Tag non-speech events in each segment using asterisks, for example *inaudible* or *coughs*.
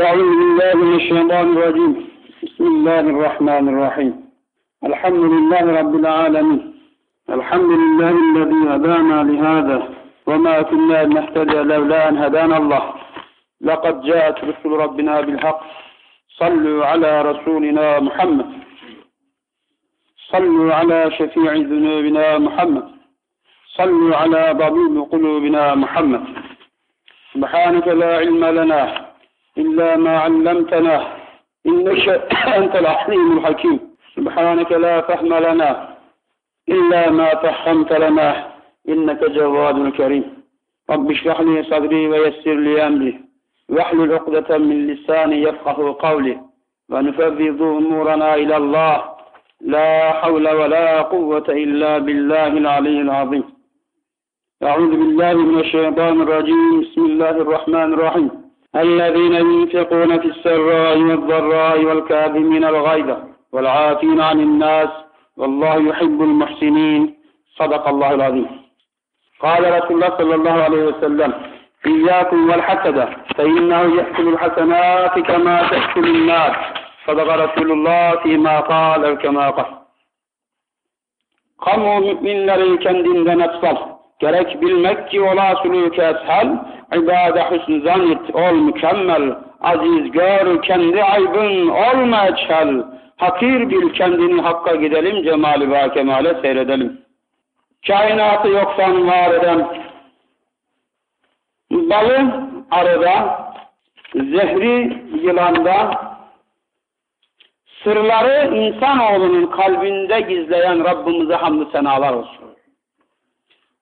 أعوذ بالله من الشيطان الرجيم. بسم الله الرحمن الرحيم. الحمد لله رب العالمين. الحمد لله الذي هدانا لهذا وما كنا لنهتدي لولا أن هدانا الله. لقد جاءت رسل ربنا بالحق. صلوا على رسولنا محمد. صلوا على شفيع ذنوبنا محمد. صلوا على طبيب قلوبنا محمد. سبحانك لا علم لنا إلا ما علمتنا. إنك *coughs* أنت العليم الحكيم. سبحانك لا فهم لنا إلا ما فهمت لنا. إنك جواد كريم. رب اشرح لي صدري ويسر لي أمري. واحلل عقدة من لساني يفقه قولي. ونفذذ أمورنا إلى الله. لا حول ولا قوة إلا بالله العلي العظيم. أعوذ بالله من الشيطان الرجيم. بسم الله الرحمن الرحيم. الذين ينفقون في السراء والضراء والكاظمين الغيظ والعافين عن الناس والله يحب المحسنين. صدق الله العظيم. قال رسول الله صلى الله عليه وسلم إياكم والحسد فإنه يأكل الحسنات كما تأكل النار صدق رسول الله فيما قال كما قال. Kamu müminleri kendinden efsal. Gerek bilmek ki ola sülük eshal, ibade hüsn zanit ol mükemmel, aziz gör kendi aybın olma eçhel, hakir bil kendini hakka gidelim, cemali ve kemale seyredelim. Kainatı yoksan var eden, balı arada, zehri yılanda, sırları insanoğlunun kalbinde gizleyen Rabbimize hamdü senalar olsun.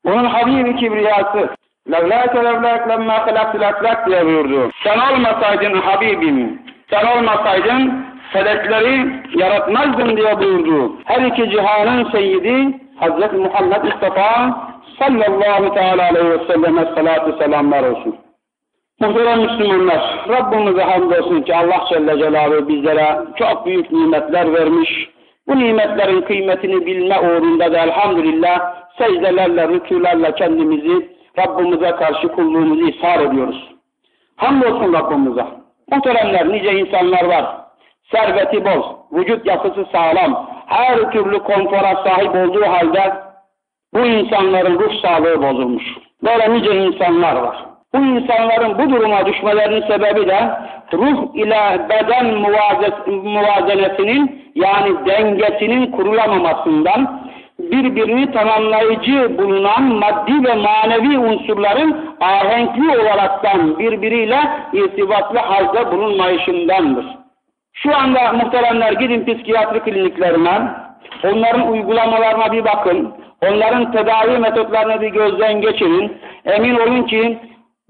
Onun Habibi Kibriyası levlâke levlâk lemmâ halaktil aklak diye buyurdu. Sen olmasaydın Habibim, sen olmasaydın felekleri yaratmazdın diye buyurdu. Her iki cihanın seyyidi Hazreti Muhammed Mustafa sallallahu teala aleyhi ve selleme salatu selamlar olsun. Muhterem Müslümanlar, Rabbimize hamdolsun ki Allah Celle Celaluhu bizlere çok büyük nimetler vermiş. Bu nimetlerin kıymetini bilme uğrunda da elhamdülillah secdelerle, rükûlerle kendimizi Rabbimize karşı kulluğumuzu ishar ediyoruz. Hamdolsun Rabbimize. Muhteremler, nice insanlar var. Serveti bol, vücut yapısı sağlam, her türlü konfora sahip olduğu halde bu insanların ruh sağlığı bozulmuş. Böyle nice insanlar var. Bu insanların bu duruma düşmelerinin sebebi de ruh ile beden muvazenesinin yani dengesinin kurulamamasından birbirini tamamlayıcı bulunan maddi ve manevi unsurların ahenkli olaraktan birbiriyle irtibatlı halde bulunmayışındandır. Şu anda muhteremler gidin psikiyatri kliniklerine, onların uygulamalarına bir bakın, onların tedavi metotlarını bir gözden geçirin. Emin olun ki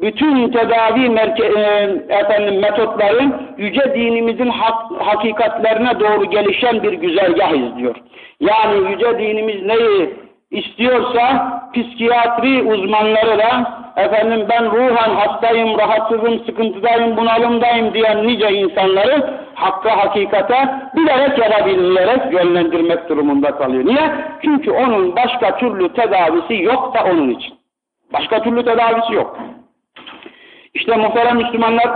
bütün tedavi merke e, efendim metotların yüce dinimizin hak, hakikatlerine doğru gelişen bir güzergah izliyor. Yani yüce dinimiz neyi istiyorsa psikiyatri uzmanları da efendim ben ruhen hastayım, rahatsızım, sıkıntıdayım, bunalımdayım diyen nice insanları hakka hakikate bilerek ya da bilerek yönlendirmek durumunda kalıyor. Niye? Çünkü onun başka türlü tedavisi yok da onun için. Başka türlü tedavisi yok. İşte muhterem Müslümanlar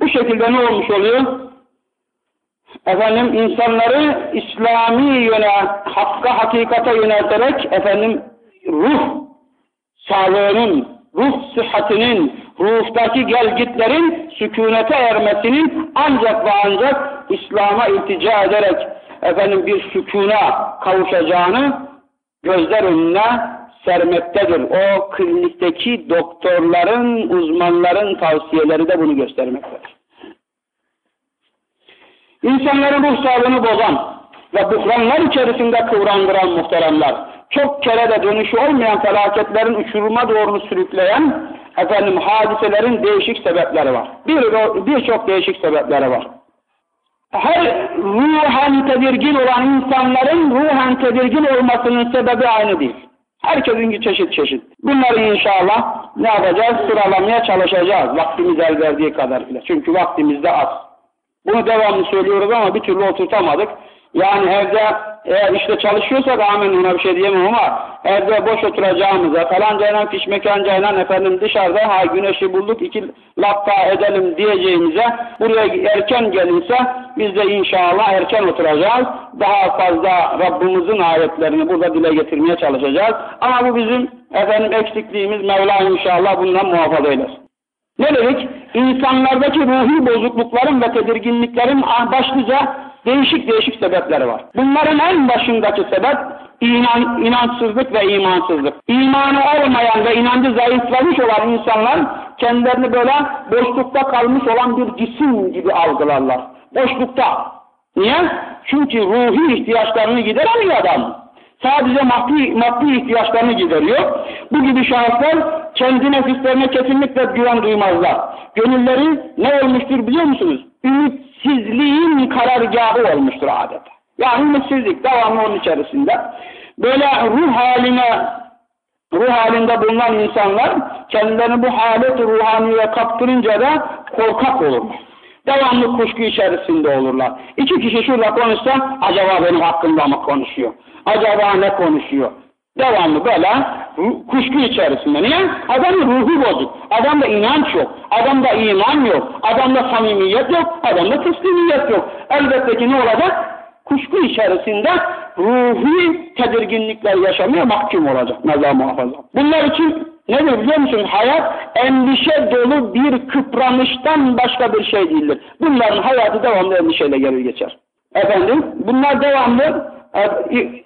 bu şekilde ne olmuş oluyor? Efendim insanları İslami yöne, hakka, hakikate yönelterek efendim ruh sağlığının, ruh sıhhatinin, ruhtaki gelgitlerin sükunete ermesinin ancak ve ancak İslam'a iltica ederek efendim bir sükuna kavuşacağını gözler önüne sermektedir. O klinikteki doktorların, uzmanların tavsiyeleri de bunu göstermektedir. İnsanların ruh sağlığını bozan ve buhranlar içerisinde kıvrandıran muhteremler, çok kere de dönüşü olmayan felaketlerin uçuruma doğru sürükleyen efendim hadiselerin değişik sebepleri var. Birçok bir değişik sebepleri var. Her ruhen tedirgin olan insanların ruhen tedirgin olmasının sebebi aynı değil. Herkesin çeşit çeşit. Bunları inşallah ne yapacağız? Sıralamaya çalışacağız. Vaktimiz el verdiği kadarıyla. Çünkü vaktimiz de az. Bunu devamlı söylüyoruz ama bir türlü oturtamadık. Yani evde eğer işte çalışıyorsak amin ona bir şey diyemem ama evde boş oturacağımıza falancayla fişmekancayla efendim dışarıda ha güneşi bulduk iki laf edelim diyeceğimize buraya erken gelinse biz de inşallah erken oturacağız. Daha fazla Rabbimizin ayetlerini burada dile getirmeye çalışacağız. Ama bu bizim efendim eksikliğimiz Mevla inşallah bundan muhafaza eylesin. Ne dedik? İnsanlardaki ruhi bozuklukların ve tedirginliklerin başlıca değişik değişik sebepleri var. Bunların en başındaki sebep inan, inançsızlık ve imansızlık. İmanı olmayan ve inancı zayıflamış olan insanlar kendilerini böyle boşlukta kalmış olan bir cisim gibi algılarlar. Boşlukta. Niye? Çünkü ruhi ihtiyaçlarını gideremiyor adam. Sadece maddi, maddi ihtiyaçlarını gideriyor. Bu gibi şahıslar kendi nefislerine kesinlikle güven duymazlar. Gönülleri ne olmuştur biliyor musunuz? Ümitsizliğin karargahı olmuştur adeta. Yani ümitsizlik devamlı onun içerisinde. Böyle ruh haline ruh halinde bulunan insanlar kendilerini bu halet ruhaniye kaptırınca da korkak olurlar. Devamlı kuşku içerisinde olurlar. İki kişi şurada konuşsa acaba benim hakkımda mı konuşuyor? Acaba ne konuşuyor? Devamlı böyle kuşku içerisinde. Niye? Adamın ruhu bozuk. Adamda inanç yok. Adamda iman yok. Adamda samimiyet yok. Adamda teslimiyet yok. Elbette ki ne olacak? Kuşku içerisinde ruhi tedirginlikler yaşamaya mahkum olacak. Mevla muhafaza. Bunlar için nedir biliyor musunuz? Hayat endişe dolu bir kıpranıştan başka bir şey değildir. Bunların hayatı devamlı endişeyle gelir geçer. Efendim bunlar devamlı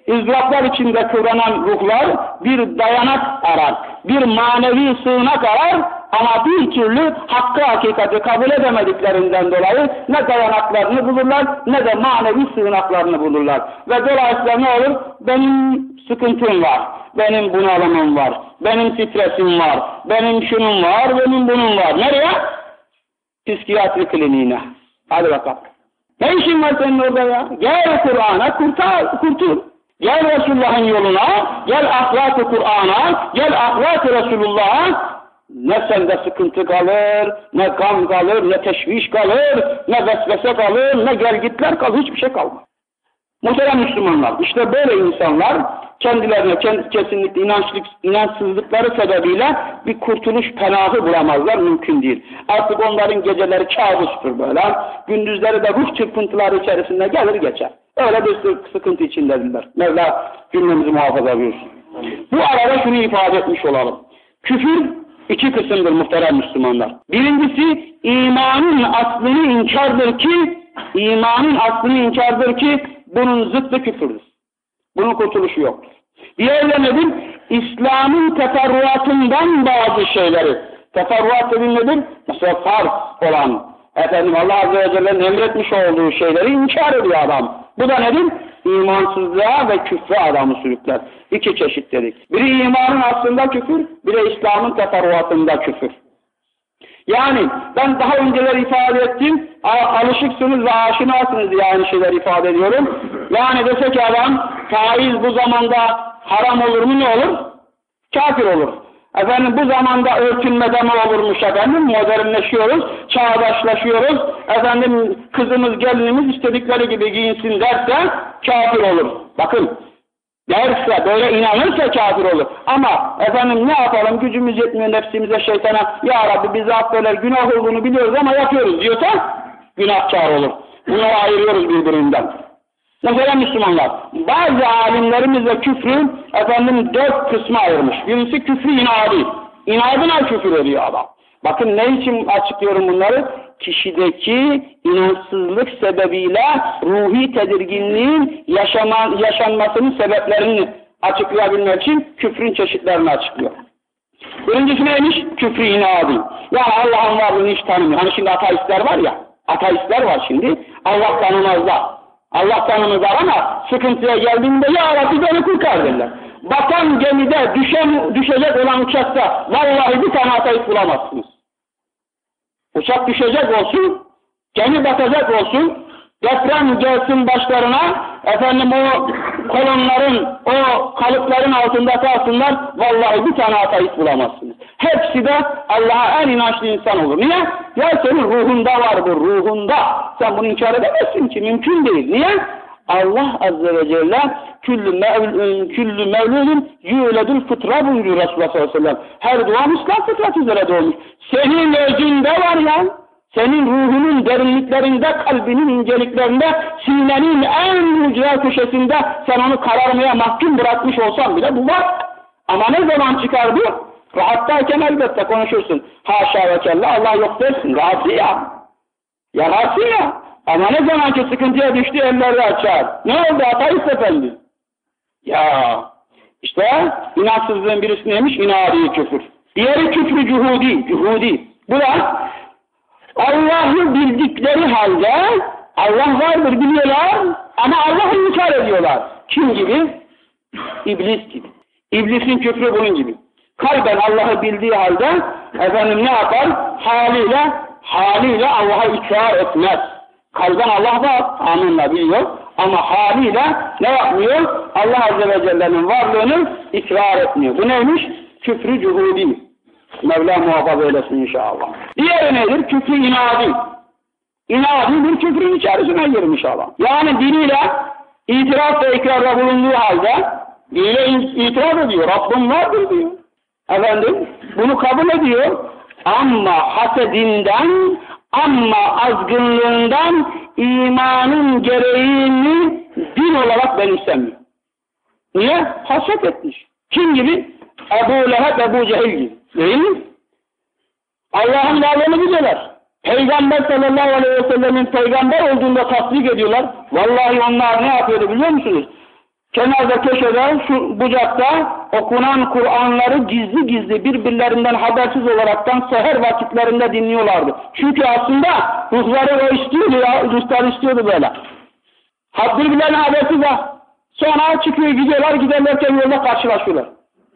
ızdıraplar içinde kıvranan ruhlar bir dayanak arar, bir manevi sığınak arar ama bir türlü hakkı hakikati kabul edemediklerinden dolayı ne dayanaklarını bulurlar ne de manevi sığınaklarını bulurlar. Ve dolayısıyla ne olur? Benim sıkıntım var, benim bunalımım var, benim stresim var, benim şunum var, benim bunun var. Nereye? Psikiyatri kliniğine. Hadi bakalım. Ne işin var senin orada ya? Gel Kur'an'a kurtar, kurtul. Gel Resulullah'ın yoluna, gel ahlak-ı Kur'an'a, gel ahlak-ı Resulullah'a. Ne sende sıkıntı kalır, ne gam kalır, ne teşviş kalır, ne vesvese kalır, ne gelgitler kalır, hiçbir şey kalmaz. Muhterem Müslümanlar, işte böyle insanlar kendilerine kesinlikle inançlık, inançsızlıkları sebebiyle bir kurtuluş penahı bulamazlar, mümkün değil. Artık onların geceleri kabustur böyle, gündüzleri de ruh çırpıntıları içerisinde gelir geçer. Öyle bir sıkıntı içindedirler. Mevla cümlemizi muhafaza buyursun. Bu arada şunu ifade etmiş olalım. Küfür iki kısımdır muhterem Müslümanlar. Birincisi imanın aslını inkardır ki, imanın aslını inkardır ki bunun zıttı küfürdür. Bunun kurtuluşu yoktur. Diğerleri nedir? İslam'ın teferruatından bazı şeyleri. Teferruat dediğin nedir? Mesela farz olan, efendim Allah Azze ve Celle'nin emretmiş olduğu şeyleri inkar ediyor adam. Bu da nedir? İmansızlığa ve küfre adamı sürükler. İki çeşit dedik. Biri imanın aslında küfür, biri İslam'ın teferruatında küfür. Yani ben daha önceler ifade ettim, alışıksınız ve aşinasınız diye aynı şeyler ifade ediyorum. Yani dese ki adam faiz bu zamanda haram olur mu ne olur? Kafir olur. Efendim bu zamanda örtünmede mi olurmuş efendim? Modernleşiyoruz, çağdaşlaşıyoruz. Efendim kızımız, gelinimiz istedikleri gibi giyinsin derse kafir olur. Bakın derse, böyle inanırsa kafir olur. Ama efendim ne yapalım gücümüz yetmiyor nefsimize, şeytana ya Rabbi bizi affeder günah olduğunu biliyoruz ama yapıyoruz diyorsa günahkar olur. Bunları ayırıyoruz birbirinden. Mesela Müslümanlar, bazı alimlerimiz de küfrü efendim dört kısma ayırmış. Birisi küfrü inadi. İnadına küfür ediyor adam. Bakın ne için açıklıyorum bunları? Kişideki inançsızlık sebebiyle ruhi tedirginliğin yaşaman, yaşanmasının sebeplerini açıklayabilmek için küfrün çeşitlerini açıklıyor. Birincisi neymiş? Küfrü inadi. Yani Allah'ın varlığını hiç tanımıyor. Hani şimdi ateistler var ya, ateistler var şimdi. Allah tanımazlar. Allah tanımazlar ama sıkıntıya geldiğinde ya Rabbi beni kurtar derler. Batan gemide düşen, düşecek olan uçakta vallahi bir tane ateist bulamazsınız. Uçak düşecek olsun, gemi batacak olsun, deprem gelsin başlarına, efendim o kolonların, o kalıpların altında kalsınlar, vallahi bir tane ateist bulamazsınız. Hepsi de Allah'a en inançlı insan olur. Niye? Ya senin ruhunda var bu, ruhunda. Sen bunu inkar edemezsin ki, mümkün değil. Niye? Allah Azze ve Celle küllü, mevl, küllü mevludun yüledül fıtra buyuruyor Resulullah sallallahu aleyhi ve sellem. Her doğan İslam fıtratı üzere doğmuş. Senin özünde var ya. Senin ruhunun derinliklerinde, kalbinin inceliklerinde, sinenin en ücra köşesinde sen onu kararmaya mahkum bırakmış olsan bile bu var. Ama ne zaman çıkar bu? Rahattayken elbette konuşursun. Haşa ve kella Allah yok dersin. Rahatsız ya. Yararsın ya. Ama ne zaman ki sıkıntıya düştü elleri açar. Ne oldu Ateist Efendi? Ya işte inançsızlığın birisi neymiş? İnadi küfür. Diğeri küfrü cuhudi. Cuhudi. Bu da Allah'ı bildikleri halde Allah vardır biliyorlar ama Allah'ı inkar ediyorlar. Kim gibi? İblis gibi. İblisin küfrü bunun gibi. Kalben Allah'ı bildiği halde efendim ne yapar? Haliyle haliyle Allah'a ikrar etmez. Kalben Allah var, amenna biliyor. Ama haliyle ne yapmıyor? Allah Azze ve Celle'nin varlığını ikrar etmiyor. Bu neymiş? Küfrü cuhudi. Mevla muhafaza eylesin inşallah. Diğeri nedir? Küfrü inadi. İnadi bir küfrün içerisine girmiş adam. Yani diliyle itiraf ve ikrarda bulunduğu halde diliyle itiraf ediyor. Rabbim vardır diyor. Efendim bunu kabul ediyor. Ama hasedinden ama azgınlığından imanın gereğini din olarak benimsemiyor. Niye? Haset etmiş. Kim gibi? Ebu Leheb, Ebu Cehil gibi. Değil mi? Allah'ın varlığını biliyorlar. Peygamber sallallahu aleyhi ve sellemin peygamber olduğunda tasdik ediyorlar. Vallahi onlar ne yapıyordu biliyor musunuz? Kenarda köşede, şu bucakta okunan Kur'anları gizli gizli birbirlerinden habersiz olaraktan seher vakitlerinde dinliyorlardı. Çünkü aslında ruhları o istiyordu ya, ruhlar istiyordu böyle. Birbirlerine habersiz ha. Sonra çıkıyor gidiyorlar, giderlerken yolda karşılaşıyorlar.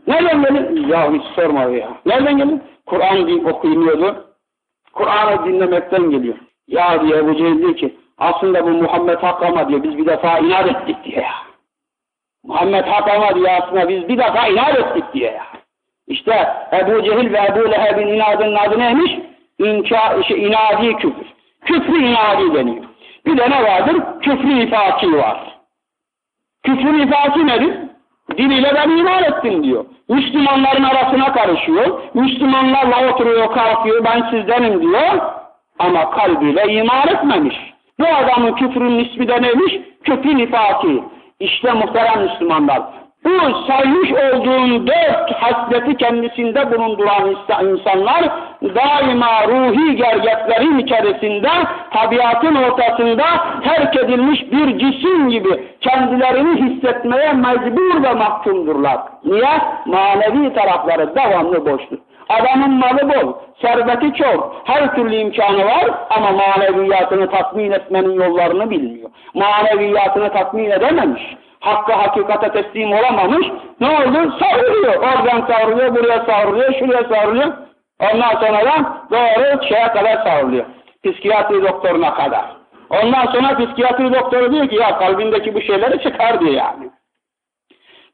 Nereden geldin? Ya hiç sorma ya. Nereden geldin? Kur'an okuyuluyordu. Kur'an'ı dinlemekten geliyor. Ya diye Ebu Cehil diyor ki aslında bu Muhammed Hak ama diyor biz bir defa inat ettik diye ya. Muhammed Hak ama diyor aslında biz bir defa inat ettik diye ya. İşte Ebu Cehil ve Ebu Leheb'in inadının adı neymiş? İnka, şey, inadi küfür. Küfrü inadi deniyor. Bir de ne vardır? Küfrü ifaki var. Küfrü ifaki nedir? Diliyle ben iman ettim diyor. Müslümanların arasına karışıyor. Müslümanlarla oturuyor, kalkıyor, ben sizdenim diyor. Ama kalbiyle iman etmemiş. Bu adamın küfrün ismi de neymiş? Küfrün ifaki. İşte muhterem Müslümanlar. Bu saymış olduğun dört hasleti kendisinde bulunduran insanlar daima ruhi gergetlerin içerisinde tabiatın ortasında terk edilmiş bir cisim gibi kendilerini hissetmeye mecbur ve mahkumdurlar. Niye? Manevi tarafları devamlı boştur. Adamın malı bol, serveti çok, her türlü imkanı var ama maneviyatını tatmin etmenin yollarını bilmiyor. Maneviyatını tatmin edememiş hakka hakikate teslim olamamış. Ne oldu? Savruluyor. Oradan savruluyor, buraya savruluyor, şuraya savruluyor. Ondan sonra da doğru şeye kadar savruluyor. Psikiyatri doktoruna kadar. Ondan sonra psikiyatri doktoru diyor ki ya kalbindeki bu şeyleri çıkar diyor yani.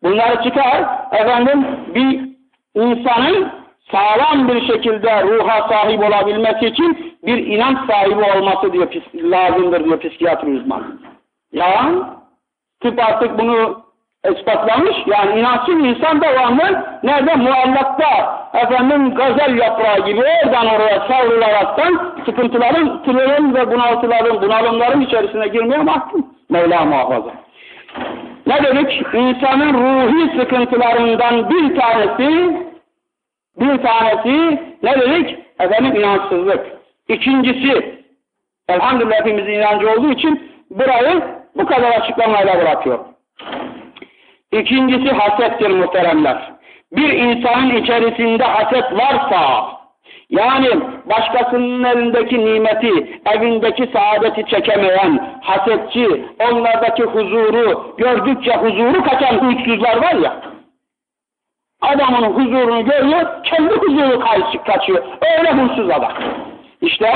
Bunları çıkar. Efendim bir insanın sağlam bir şekilde ruha sahip olabilmesi için bir inanç sahibi olması diyor lazımdır diyor psikiyatri uzmanı. Ya Tıp artık bunu ispatlamış. Yani inançsız insan devamlı nerede? Muallakta efendim gazel yaprağı gibi oradan oraya savrularaktan sıkıntıların, tırların ve bunaltıların, bunalımların içerisine girmeye mahkum. Mevla muhafaza. Ne dedik? İnsanın ruhi sıkıntılarından bir tanesi bir tanesi ne dedik? Efendim inançsızlık. İkincisi elhamdülillah hepimizin inancı olduğu için burayı bu kadar açıklamayla bırakıyor. İkincisi hasettir muhteremler. Bir insanın içerisinde haset varsa, yani başkasının elindeki nimeti, evindeki saadeti çekemeyen, hasetçi, onlardaki huzuru, gördükçe huzuru kaçan huysuzlar var ya, adamın huzurunu görüyor, kendi huzuru kaçıyor. Öyle huysuz adam. İşte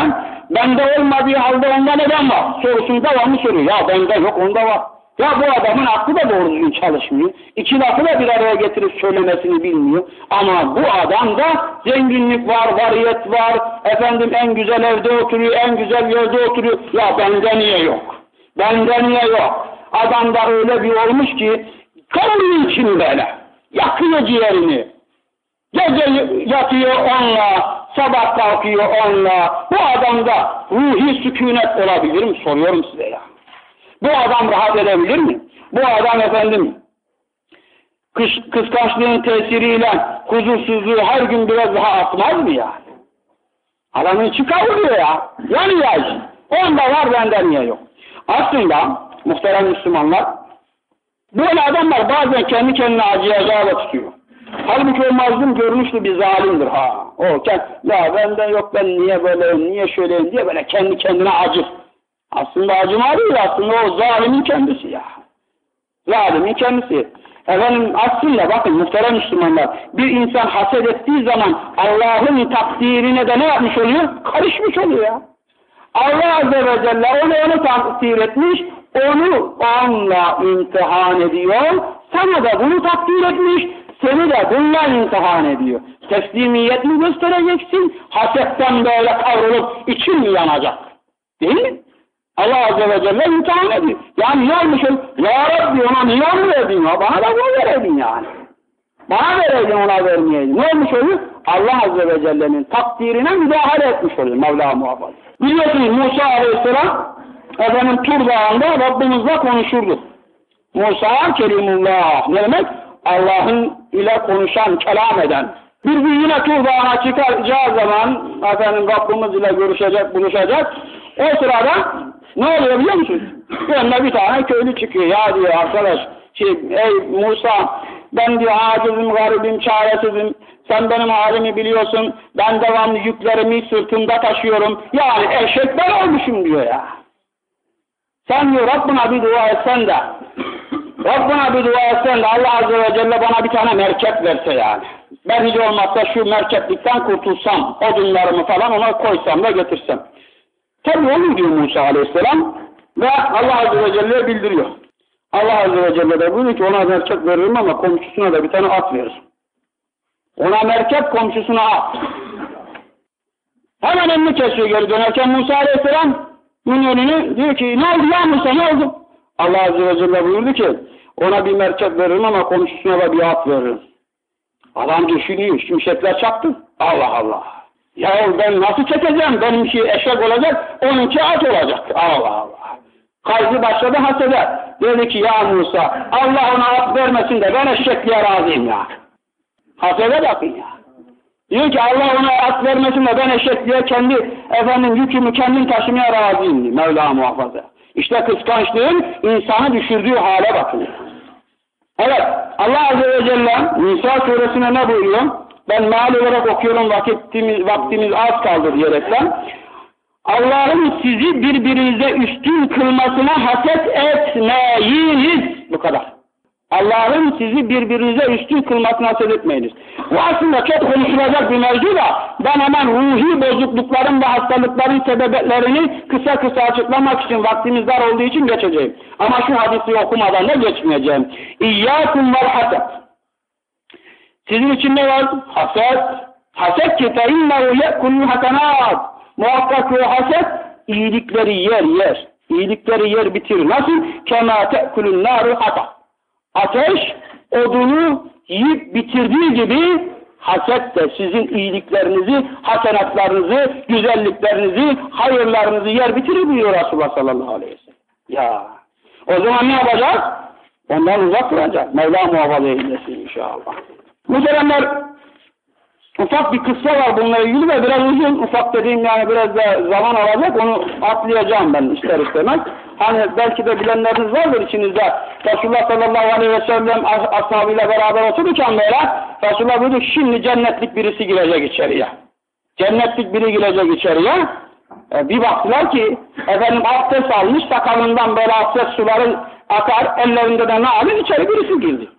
bende olmadığı halde onda neden var? Sorusunu devamlı soruyor. Ya bende yok onda var. Ya bu adamın aklı da doğru düzgün çalışmıyor. İki lafı da bir araya getirip söylemesini bilmiyor. Ama bu adam da zenginlik var, variyet var. Efendim en güzel evde oturuyor, en güzel yerde oturuyor. Ya bende niye yok? Bende niye yok? Adamda öyle bir olmuş ki kavruluyor için böyle. Yakıyor ciğerini. Gece yatıyor onunla, sabah kalkıyor onunla. Bu adamda ruhi sükunet olabilir mi? Soruyorum size ya. Bu adam rahat edebilir mi? Bu adam efendim kış, kıskançlığın tesiriyle huzursuzluğu her gün biraz daha artmaz mı ya? Adamın içi kavruluyor ya. Yani ya Onda var bende niye yok? Aslında muhterem Müslümanlar böyle adamlar bazen kendi kendine acıyacağı da tutuyor. Halbuki o mazlum görünüşlü bir zalimdir ha. O ya bende yok ben niye böyle niye şöyleyim diye böyle kendi kendine acır. Aslında acıma değil aslında o zalimin kendisi ya. Zalimin kendisi. Efendim aslında bakın muhterem Müslümanlar bir insan haset ettiği zaman Allah'ın takdirine de ne yapmış oluyor? Karışmış oluyor ya. Allah Azze ve Celle onu onu takdir etmiş, onu onunla imtihan ediyor, sana da bunu takdir etmiş, seni de bununla imtihan ediyor. Teslimiyet mi göstereceksin, hasetten böyle kavrulup için mi yanacak? Değil mi? Allah Azze ve Celle imtihan ediyor. Yani olmuşum? Ya Rabbi ona niye onu verdin? Bana da bunu vereydin yani. Bana vereydin ona vermeyeydin. Ne olmuş oluyor? Allah Azze ve Celle'nin takdirine müdahale etmiş oluyor Mevla muhafaza. Biliyorsunuz Musa Aleyhisselam efendim Tur Dağı'nda Rabbimizle konuşurdu. Musa Kerimullah ne demek? Allah'ın ile konuşan, kelam eden. Bir gün yine Tur Dağı'na çıkacağı zaman efendim Rabbimiz ile görüşecek, buluşacak. O sırada ne oluyor biliyor musunuz? Önüne bir tane köylü çıkıyor. Ya diyor arkadaş, şey, ey Musa ben diyor acizim, garibim, çaresizim. Sen benim halimi biliyorsun. Ben devamlı yüklerimi sırtımda taşıyorum. Yani eşek ben olmuşum diyor ya. Sen diyor Rabbına bir dua etsen de Rabbına bir dua etsen de Allah Azze ve Celle bana bir tane merkep verse yani. Ben hiç olmazsa şu merkeplikten kurtulsam, odunlarımı falan ona koysam da getirsem. Tabi olur diyor Musa Aleyhisselam ve Allah Azze ve Celle bildiriyor. Allah Azze ve Celle de buyuruyor ki ona merkep veririm ama komşusuna da bir tane at verir. Ona merkep komşusuna at. Hemen elini kesiyor geri dönerken Musa Aleyhisselam bunun önünü diyor ki ne oldu ya Musa ne oldu? Allah Azze ve Celle buyurdu ki ona bir merkep veririm ama komşusuna da bir at veririm. Adam düşünüyor şimşekler çaktı. Allah Allah. Ya ben nasıl çekeceğim? Benim şey eşek olacak, onunki at olacak. Allah Allah. Kaygı başladı hasede. Dedi ki ya Musa Allah ona at vermesin de ben eşekliğe razıyım ya. Hasede bakın ya. Diyor ki Allah ona at vermesin de ben eşekliğe kendi efendim yükümü kendim taşımaya razıyım diyor. Mevla muhafaza. İşte kıskançlığın insanı düşürdüğü hale bakın. Evet Allah Azze ve Celle Nisa suresine ne buyuruyor? Ben mal olarak okuyorum vaktimiz, vaktimiz az kaldı diyerekten. Allah'ın sizi birbirinize üstün kılmasına haset etmeyiniz. Bu kadar. Allah'ın sizi birbirinize üstün kılmasına haset etmeyiniz. Bu aslında çok konuşulacak bir mevzu da ben hemen ruhi bozuklukların ve hastalıkların sebeplerini kısa kısa açıklamak için vaktimiz dar olduğu için geçeceğim. Ama şu hadisi okumadan da geçmeyeceğim. İyyâkum vel haset. Sizin için ne var? Haset. Haset ki fe innehu ye'kullu hasenat. Muhakkak o haset iyilikleri yer yer. İyilikleri yer bitirir. Nasıl? Kema te'kulun naru hata. Ateş odunu yiyip bitirdiği gibi haset de sizin iyiliklerinizi, hasenatlarınızı, güzelliklerinizi, hayırlarınızı yer bitirir diyor Resulullah sallallahu aleyhi ve sellem. Ya. O zaman ne yapacağız? Ondan uzak duracak. Mevla muhafaza eylesin inşallah. Muhteremler ufak bir kıssa var bununla ilgili ve biraz uzun ufak dediğim yani biraz da zaman alacak onu atlayacağım ben ister istemez. Hani belki de bilenleriniz vardır içinizde. Resulullah sallallahu aleyhi ve sellem ashabıyla beraber otururken böyle Resulullah buyurdu şimdi cennetlik birisi girecek içeriye. Cennetlik biri girecek içeriye. E, bir baktılar ki efendim abdest almış sakalından böyle abdest suları akar ellerinde de ne alır içeri birisi girdi.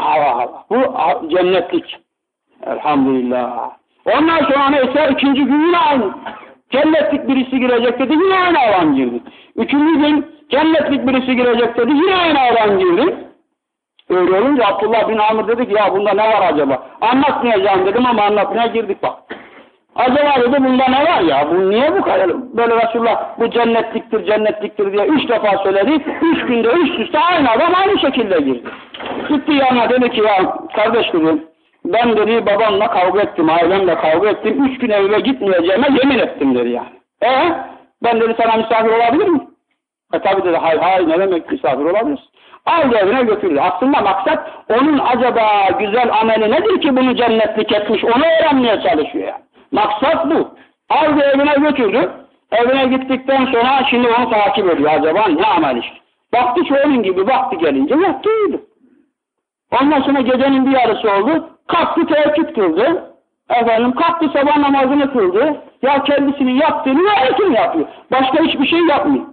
Allah Allah. Bu cennetlik. Elhamdülillah. Ondan sonra neyse ikinci gün yine aynı. Cennetlik birisi girecek dedi yine aynı adam girdi. Üçüncü gün cennetlik birisi girecek dedi yine aynı adam girdi. Öyle olunca Abdullah bin Amr dedi ki ya bunda ne var acaba? Anlatmayacağım dedim ama anlatmaya girdik bak. Acaba dedi bunda ne var ya? Bu niye bu kadar böyle Resulullah bu cennetliktir cennetliktir diye üç defa söyledi. Üç günde üst üste aynı adam aynı şekilde girdi. Gitti yanına dedi ki ya kardeş dedi ben dedi babamla kavga ettim, ailemle kavga ettim. Üç gün eve gitmeyeceğime yemin ettim dedi yani. E ben dedi sana misafir olabilir miyim? E tabi dedi hay hay ne demek misafir olabilirsin. Aldı evine götürdü. Aslında maksat onun acaba güzel ameli nedir ki bunu cennetlik etmiş onu öğrenmeye çalışıyor yani. Maksat bu. Aldı evine götürdü. Evine gittikten sonra şimdi onu takip ediyor acaba ne amel işte. Baktı ki onun gibi baktı gelince yattı uyudu. Ondan sonra gecenin bir yarısı oldu. Kalktı teheccüd kıldı. Efendim kalktı sabah namazını kıldı. Ya kendisinin yaptığını öğretim yapıyor. Başka hiçbir şey yapmıyor.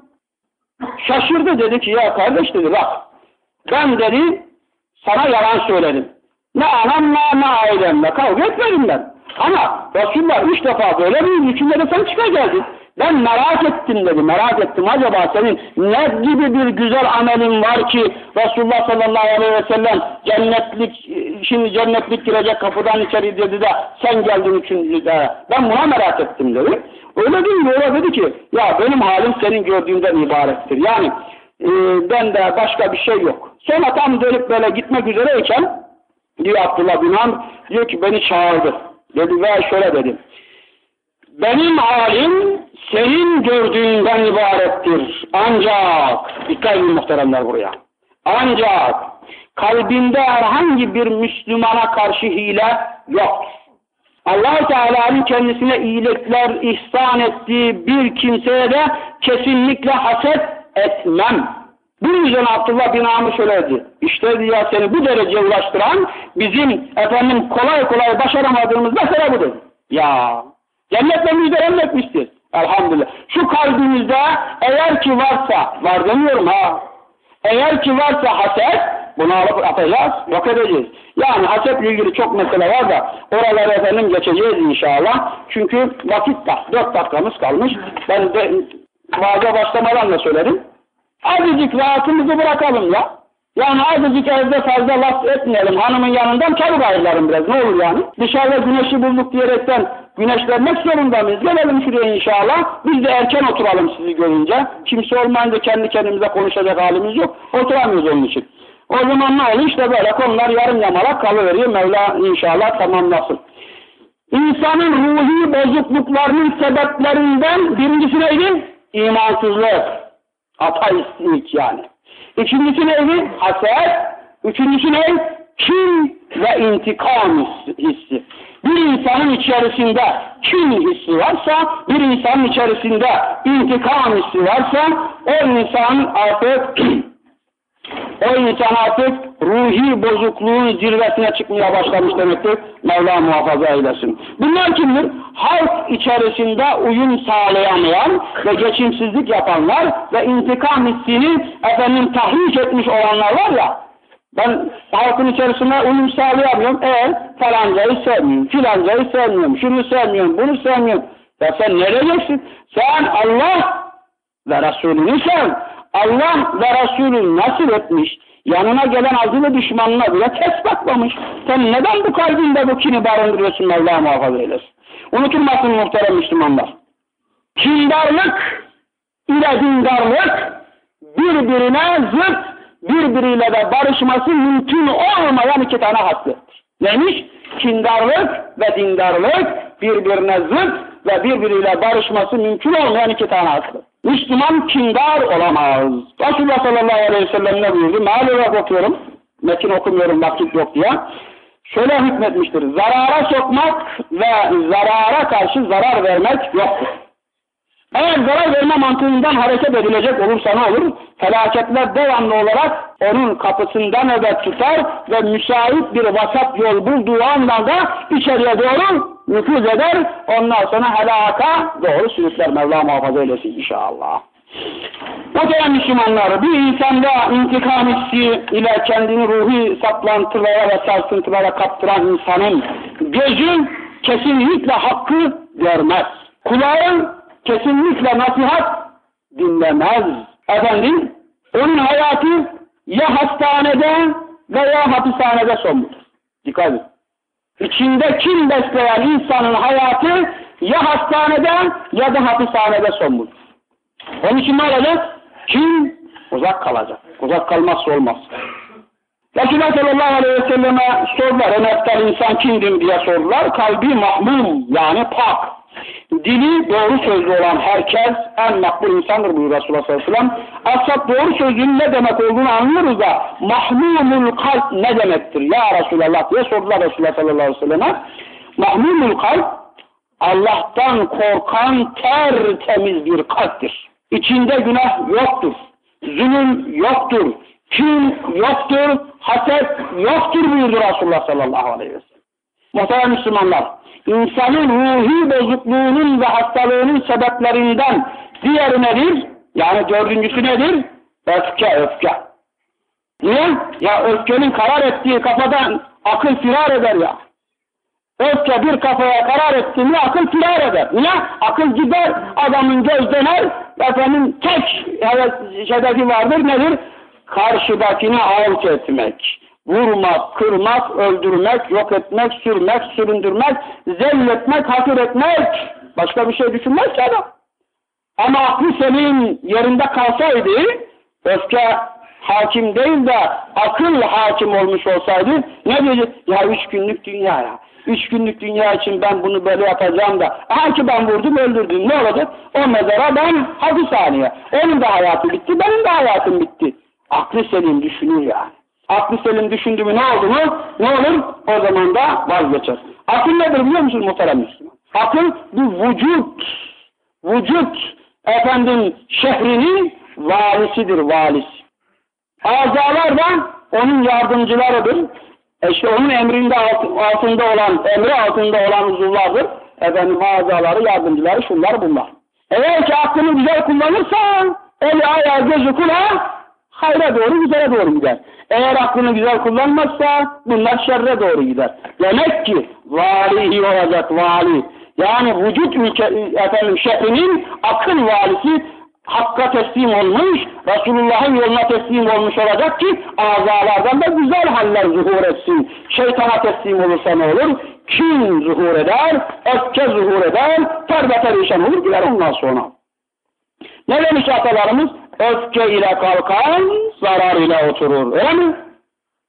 Şaşırdı dedi ki ya kardeş dedi bak ben dedi sana yalan söyledim. Ne anamla ne ailemle kavga etmedim ben. Ama Resulullah üç defa böyle bir içinde de sen çıkacaksın. Ben merak ettim dedi, merak ettim. Acaba senin ne gibi bir güzel amelin var ki Resulullah sallallahu aleyhi ve sellem cennetlik, şimdi cennetlik girecek kapıdan içeri dedi de sen geldin üçüncüde. Ben buna merak ettim dedi. Öyle değil mi? Öyle dedi ki ya benim halim senin gördüğünden ibarettir. Yani e, ben de başka bir şey yok. Sonra tam dönüp böyle gitmek üzereyken diyor Abdullah bin Amr diyor ki beni çağırdı. Dedi ve şöyle dedim. Benim halim senin gördüğünden ibarettir. Ancak, dikkat edin muhteremler buraya. Ancak kalbinde herhangi bir Müslümana karşı hile yoktur. allah Teala'nın kendisine iyilikler ihsan ettiği bir kimseye de kesinlikle haset etmem. Bu yüzden Abdullah bin Amr söyledi. İşte diyor seni bu derece ulaştıran bizim efendim kolay kolay başaramadığımız mesele bu dedi. Ya cennetle müjdelenmekmiştir. Elhamdülillah. Şu kalbimizde eğer ki varsa, var demiyorum ha, eğer ki varsa haset, bunu alıp atacağız, yok edeceğiz. Yani hasetle ilgili çok mesele var da oraları efendim geçeceğiz inşallah. Çünkü vakit da, dört dakikamız kalmış. Ben de vaaza başlamadan da söyledim. Azıcık rahatımızı bırakalım ya. Yani azıcık evde fazla laf etmeyelim. Hanımın yanından çabuk ayrılalım biraz. Ne olur yani? Dışarıda güneşi bulduk diyerekten güneşlenmek zorunda mıyız? Gelelim şuraya inşallah. Biz de erken oturalım sizi görünce. Kimse olmayınca kendi kendimize konuşacak halimiz yok. Oturamıyoruz onun için. O zaman ne olur? İşte böyle konular yarım yamalak kalıveriyor. Mevla inşallah tamamlasın. İnsanın ruhi bozukluklarının sebeplerinden birincisi neydi? İmansızlık. Ateistlik yani. İkincisi neydi? Haset. Üçüncüsü ne? Kin ve intikam hissi. Bir insanın içerisinde kin hissi varsa, bir insanın içerisinde intikam hissi varsa, o insan artık *clears throat* o insan artık ruhi bozukluğun zirvesine çıkmaya başlamış demektir. Mevla muhafaza eylesin. Bunlar kimdir? Halk içerisinde uyum sağlayamayan ve geçimsizlik yapanlar ve intikam hissini efendim tahrik etmiş olanlar var ya, ben halkın içerisinde uyum sağlayamıyorum. E falancayı sevmiyorum, filancayı sevmiyorum, şunu sevmiyorum, bunu sevmiyorum. Ya sen nereye geçsin? Sen Allah ve Resulünü sev. Allah ve Resulü nasip etmiş, yanına gelen acılı düşmanına bile test bakmamış. Sen neden bu kalbinde bu kini barındırıyorsun Mevla muhafaza eylesin. Unutulmasın muhterem Müslümanlar. Kindarlık ile dindarlık birbirine zıt, birbiriyle de barışması mümkün olmayan iki tane haslettir. Neymiş? Kindarlık ve dindarlık birbirine zıt ve birbiriyle barışması mümkün olmayan iki tane haslet. Müslüman kindar olamaz. Resulullah sallallahu aleyhi ve sellem ne buyurdu? Meal olarak okuyorum. Metin okumuyorum vakit yok diye. Şöyle hükmetmiştir. Zarara sokmak ve zarara karşı zarar vermek yoktur. Eğer zarar verme mantığından hareket edilecek olursa ne olur? Felaketler devamlı olarak onun kapısından nöbet tutar ve müsait bir vasat yol bulduğu anda da içeriye doğru nüfuz eder. Ondan sonra helaka doğru sürükler. Mevla muhafaza eylesin inşallah. Muhterem Müslümanlar, bir insanda intikam hissi ile kendini ruhi saplantılara ve sarsıntılara kaptıran insanın gözü kesinlikle hakkı görmez. Kulağı kesinlikle nasihat dinlemez. Efendim, onun hayatı ya hastanede veya hapishanede son bulur. Dikkat edin. İçinde kim besleyen insanın hayatı Ya hastanede ya da hapishanede son bulur. Onun için ne olacak? Kim? Uzak kalacak. Uzak kalmazsa olmaz. Resulullah sallallahu aleyhi ve selleme sordular. En insan kimdir diye sordular. Kalbi mahmum yani pak. Dili doğru sözlü olan herkes en makbul insandır buyuruyor Resulullah sallallahu aleyhi ve sellem. Aslında doğru sözlüğün ne demek olduğunu anlıyoruz da mahmumul kalp ne demektir ya Resulallah diye sordular Resulullah sallallahu aleyhi ve selleme. Mahmumul kalp Allah'tan korkan tertemiz bir kalptir. İçinde günah yoktur. Zulüm yoktur. Kim yoktur. Haset yoktur buyurdu Resulullah sallallahu aleyhi ve sellem. Muhtemelen Müslümanlar, insanın ruhi bozukluğunun ve hastalığının sebeplerinden diğeri nedir? Yani dördüncüsü nedir? Öfke, öfke. Niye? Ya öfkenin karar ettiği kafadan akıl firar eder ya. Öfke bir kafaya karar etti mi akıl firar eder. Niye? Akıl gider, adamın göz döner, efendim tek hedefi vardır nedir? Karşıdakini alt etmek. Vurmak, kırmak, öldürmek, yok etmek, sürmek, süründürmek, zelletmek, hakir etmek. Başka bir şey düşünmez ki adam. Ama aklı senin yerinde kalsaydı, öfke hakim değil de akıl hakim olmuş olsaydı ne diyecek? Ya üç günlük dünya ya. Üç günlük dünya için ben bunu böyle yapacağım da. Aha ki ben vurdum öldürdüm. Ne olacak? O mezara ben hapishaneye. Onun da hayatı bitti, benim de hayatım bitti. Aklı selim düşünür yani. Aklı selim düşündü mü ne oldu mu? Ne olur? O zaman da vazgeçer. Akıl nedir biliyor musun muhterem Müslüman? Akıl bir vücut. Vücut efendim şehrinin valisidir valisi. Azalar da onun yardımcılarıdır. E işte onun emrinde altında olan, emri altında olan uzuvlardır. Efendim azaları, yardımcıları şunlar bunlar. Eğer ki aklını güzel kullanırsa eli ayağı gözü kulağı hayra doğru güzele doğru gider. Eğer aklını güzel kullanmazsa bunlar şerre doğru gider. Demek ki vali olacak vali. Yani vücut ülke efendim şehrinin akıl valisi Hakka teslim olmuş, Resulullah'ın yoluna teslim olmuş olacak ki azalardan da güzel haller zuhur etsin. Şeytana teslim olursa ne olur? Kim zuhur eder? Öfke zuhur eder, terbe perişan olur gider ondan sonra. Ne demiş atalarımız? Öfke ile kalkan zarar ile oturur. Öyle mi?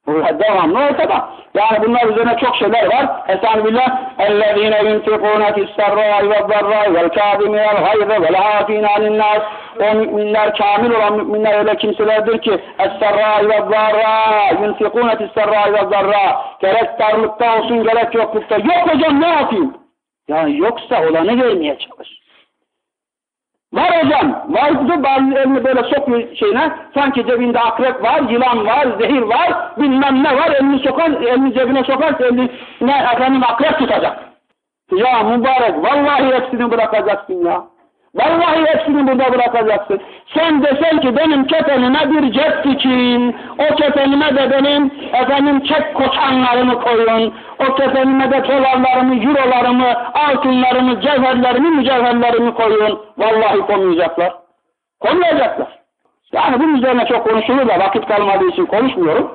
devamlı ortada. Yani bunlar üzerine çok şeyler var. Esenbillah اَلَّذ۪ينَ يُنْفِقُونَ فِي السَّرَّاءِ وَالضَّرَّاءِ وَالْكَاظِمِينَ الْغَيْظَ وَالْعَافِينَ عَنِ النَّاسِ O müminler, kamil olan müminler öyle kimselerdir ki اَسَّرَّاءِ وَالضَّرَّاءِ يُنْفِقُونَ فِي السَّرَّاءِ وَالضَّرَّاءِ Gerek darlıkta olsun gerek yoklukta. Yok hocam ne yapayım? Yani yoksa olanı vermeye çalış. Vardı bazı elini böyle sokuyor şeyine. Sanki cebinde akrep var, yılan var, zehir var, bilmem ne var. Elini sokar, elini cebine sokar, elini ne efendim akrep tutacak. Ya mübarek vallahi hepsini bırakacaksın ya. Vallahi hepsini burada bırakacaksın. Sen desen ki benim kefenime bir cep dikin, o kefenime de benim efendim çek koçanlarımı koyun, o kefenime de dolarlarımı, eurolarımı, altınlarımı, cevherlerimi, mücevherlerimi koyun. Vallahi koymayacaklar. Koymayacaklar. Yani bunun üzerine çok konuşulur da vakit kalmadığı için konuşmuyorum.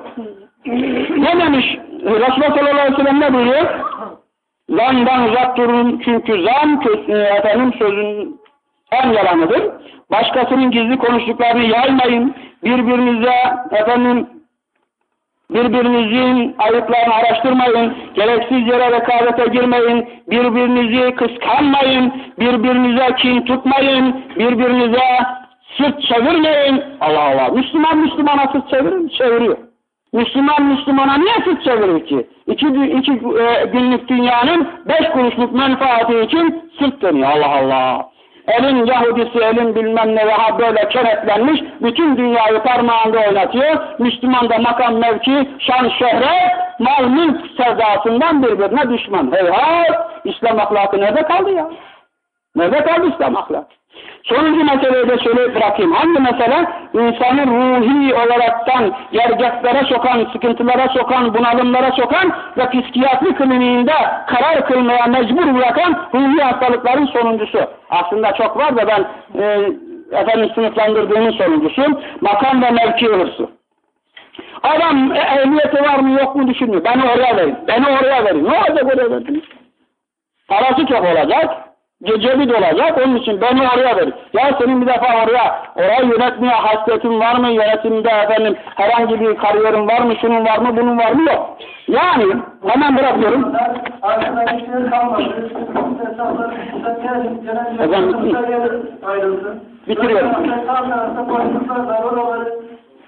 ne demiş? Resulullah sallallahu aleyhi ve sellem ne buyuruyor? Zandan uzak durun çünkü zan efendim sözün en yalanıdır. Başkasının gizli konuştuklarını yaymayın. Birbirinize efendim birbirinizin ayıplarını araştırmayın. Gereksiz yere rekabete girmeyin. Birbirinizi kıskanmayın. Birbirinize kin tutmayın. Birbirinize sırt çevirmeyin. Allah Allah. Müslüman Müslümana sırt çevirir Çeviriyor. Müslüman Müslümana niye sırt çevirir ki? İki, iki e, günlük dünyanın beş kuruşluk menfaati için sırt dönüyor. Allah Allah. Elin Yahudisi, elin bilmem ne veha böyle kenetlenmiş, bütün dünyayı parmağında oynatıyor. Müslüman da makam mevki, şan şöhret, mal mülk sevdasından birbirine düşman. Heyhat! İslam ahlakı nerede kaldı ya? Nerede kaldı İslam ahlakı? Sonuncu meseleyi de şöyle bırakayım. Hangi mesele? İnsanı ruhi olaraktan gergetlere sokan, sıkıntılara sokan, bunalımlara sokan ve psikiyatri kliniğinde karar kılmaya mecbur bırakan ruhi hastalıkların sonuncusu. Aslında çok var da ben e, efendim sınıflandırdığımın sonuncusu. Makam ve mevki hırsı. Adam e, ehliyeti var mı yok mu düşünmüyor. Beni oraya verin. Beni oraya verin. Ne olacak oraya verin? Parası çok olacak. Gece bir dolacak onun için beni oraya ver. Ya senin bir defa oraya orayı yönetmeye hasretin var mı? Yönetimde efendim herhangi bir kariyerin var mı? Şunun var mı? Bunun var mı? Yok. Yani hemen bırakıyorum. Bitti. Ayrıldı. Bitiriyorum.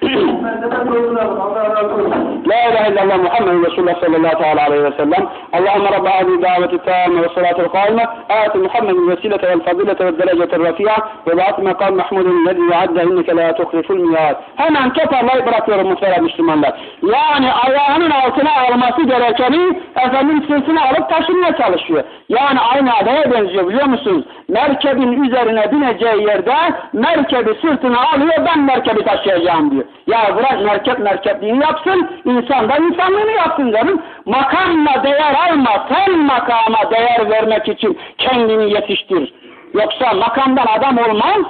Sağ tarafta boşluklar var. Oraları mesele dolduralım. Allah razı olsun. لا إله إلا الله محمد رسول الله صلى الله تعالى عليه وسلم اللهم رب هذه الدعوة التامة والصلاة القائمة آت محمد الوسيلة والفضيلة والدرجة الرفيعة وبعث مقام محمود الذي وعده إنك لا تخلف الميعاد hemen toparlayıp bırakıyorum muhterem Müslümanlar. Yani ayağının altına alması gerekeni efendim sırtına alıp taşınmaya çalışıyor. Yani aynı adaya benziyor biliyor musunuz? Merkebin üzerine bineceği yerde merkebi sırtına alıyor ben merkebi taşıyacağım diyor. Ya bırak merkep merkepliğini yapsın, insan da insanlığını yapsın canım. Makamla değer alma, sen makama değer vermek için kendini yetiştir. Yoksa makamdan adam olmaz.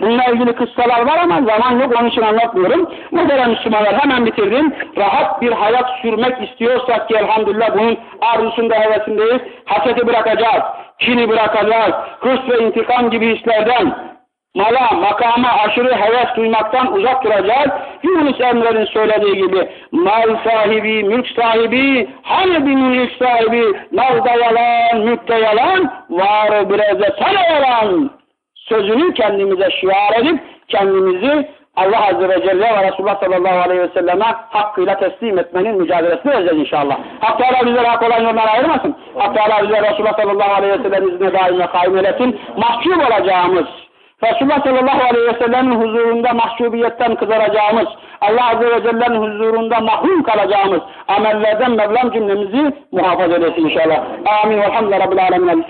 Bununla ilgili kıssalar var ama zaman yok onun için anlatmıyorum. Muhterem Müslümanlar hemen bitirdim. Rahat bir hayat sürmek istiyorsak ki elhamdülillah bunun arzusunda hevesindeyiz. Haseti bırakacağız, kini bırakacağız, hırs ve intikam gibi hislerden, mala, makama aşırı heves duymaktan uzak duracağız. Yunus Emre'nin söylediği gibi mal sahibi, mülk sahibi, hani bir mülk sahibi, malda yalan, mülkte yalan, var biraz da sana yalan. Sözünü kendimize şiar edip kendimizi Allah Azze ve Celle ve Resulullah sallallahu aleyhi ve selleme hakkıyla teslim etmenin mücadelesini edeceğiz inşallah. Hak Teala bizleri hak olan yoldan ayırmasın. Hak Teala bizleri Resulullah sallallahu aleyhi ve sellem izniyle daime kaim eylesin. Mahcup olacağımız, Resulullah sallallahu aleyhi ve sellem'in huzurunda mahcubiyetten kızaracağımız, Allah azze ve celle'nin huzurunda mahrum kalacağımız amellerden Mevlam cümlemizi muhafaza eylesin inşallah. Amin. Velhamdülillah Rabbil Alemin.